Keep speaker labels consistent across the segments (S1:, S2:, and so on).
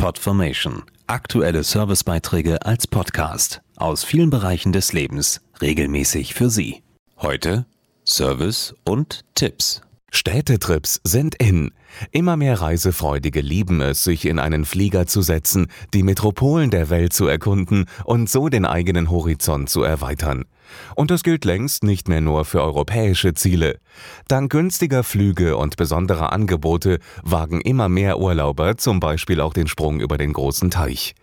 S1: Podformation. Aktuelle Servicebeiträge als Podcast aus vielen Bereichen des Lebens regelmäßig für Sie. Heute Service und Tipps.
S2: Städtetrips sind in. Immer mehr Reisefreudige lieben es, sich in einen Flieger zu setzen, die Metropolen der Welt zu erkunden und so den eigenen Horizont zu erweitern. Und das gilt längst nicht mehr nur für europäische Ziele. Dank günstiger Flüge und besonderer Angebote wagen immer mehr Urlauber zum Beispiel auch den Sprung über den großen Teich.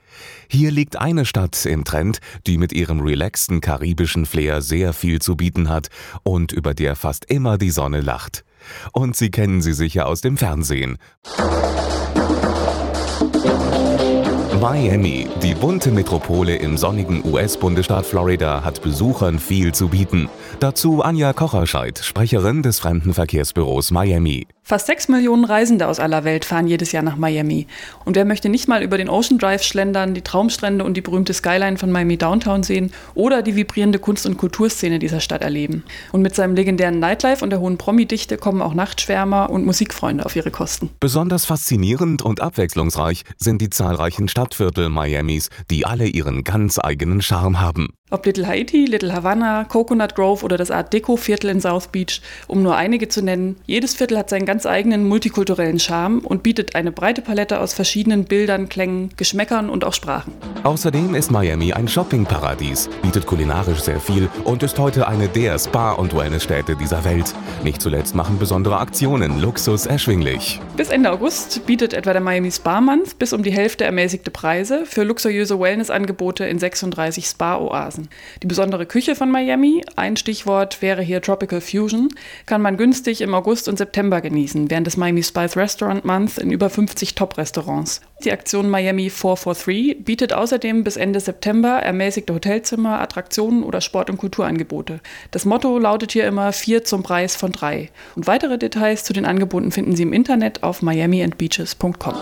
S2: Hier liegt eine Stadt im Trend, die mit ihrem relaxten karibischen Flair sehr viel zu bieten hat und über der fast immer die Sonne lacht. Und Sie kennen sie sicher aus dem Fernsehen. Miami, die bunte Metropole im sonnigen US-Bundesstaat Florida, hat Besuchern viel zu bieten. Dazu Anja Kocherscheid, Sprecherin des Fremdenverkehrsbüros Miami.
S3: Fast sechs Millionen Reisende aus aller Welt fahren jedes Jahr nach Miami. Und wer möchte nicht mal über den Ocean Drive schlendern, die Traumstrände und die berühmte Skyline von Miami Downtown sehen oder die vibrierende Kunst- und Kulturszene dieser Stadt erleben? Und mit seinem legendären Nightlife und der hohen Promi-Dichte kommen auch Nachtschwärmer und Musikfreunde auf ihre Kosten.
S2: Besonders faszinierend und abwechslungsreich sind die zahlreichen Stadtviertel Miamis, die alle ihren ganz eigenen Charme haben.
S3: Ob Little Haiti, Little Havana, Coconut Grove oder das Art Deco-Viertel in South Beach, um nur einige zu nennen, jedes Viertel hat seinen ganz eigenen multikulturellen Charme und bietet eine breite Palette aus verschiedenen Bildern, Klängen, Geschmäckern und auch Sprachen.
S2: Außerdem ist Miami ein Shoppingparadies, bietet kulinarisch sehr viel und ist heute eine der Spa- und Wellnessstädte dieser Welt. Nicht zuletzt machen besondere Aktionen Luxus erschwinglich.
S3: Bis Ende August bietet etwa der Miami Spa Month bis um die Hälfte ermäßigte Preise für luxuriöse Wellnessangebote in 36 Spa-Oasen. Straßen. Die besondere Küche von Miami, ein Stichwort wäre hier Tropical Fusion, kann man günstig im August und September genießen, während des Miami Spice Restaurant Month in über 50 Top-Restaurants. Die Aktion Miami 443 bietet außerdem bis Ende September ermäßigte Hotelzimmer, Attraktionen oder Sport- und Kulturangebote. Das Motto lautet hier immer 4 zum Preis von 3. Und weitere Details zu den Angeboten finden Sie im Internet auf miamiandbeaches.com.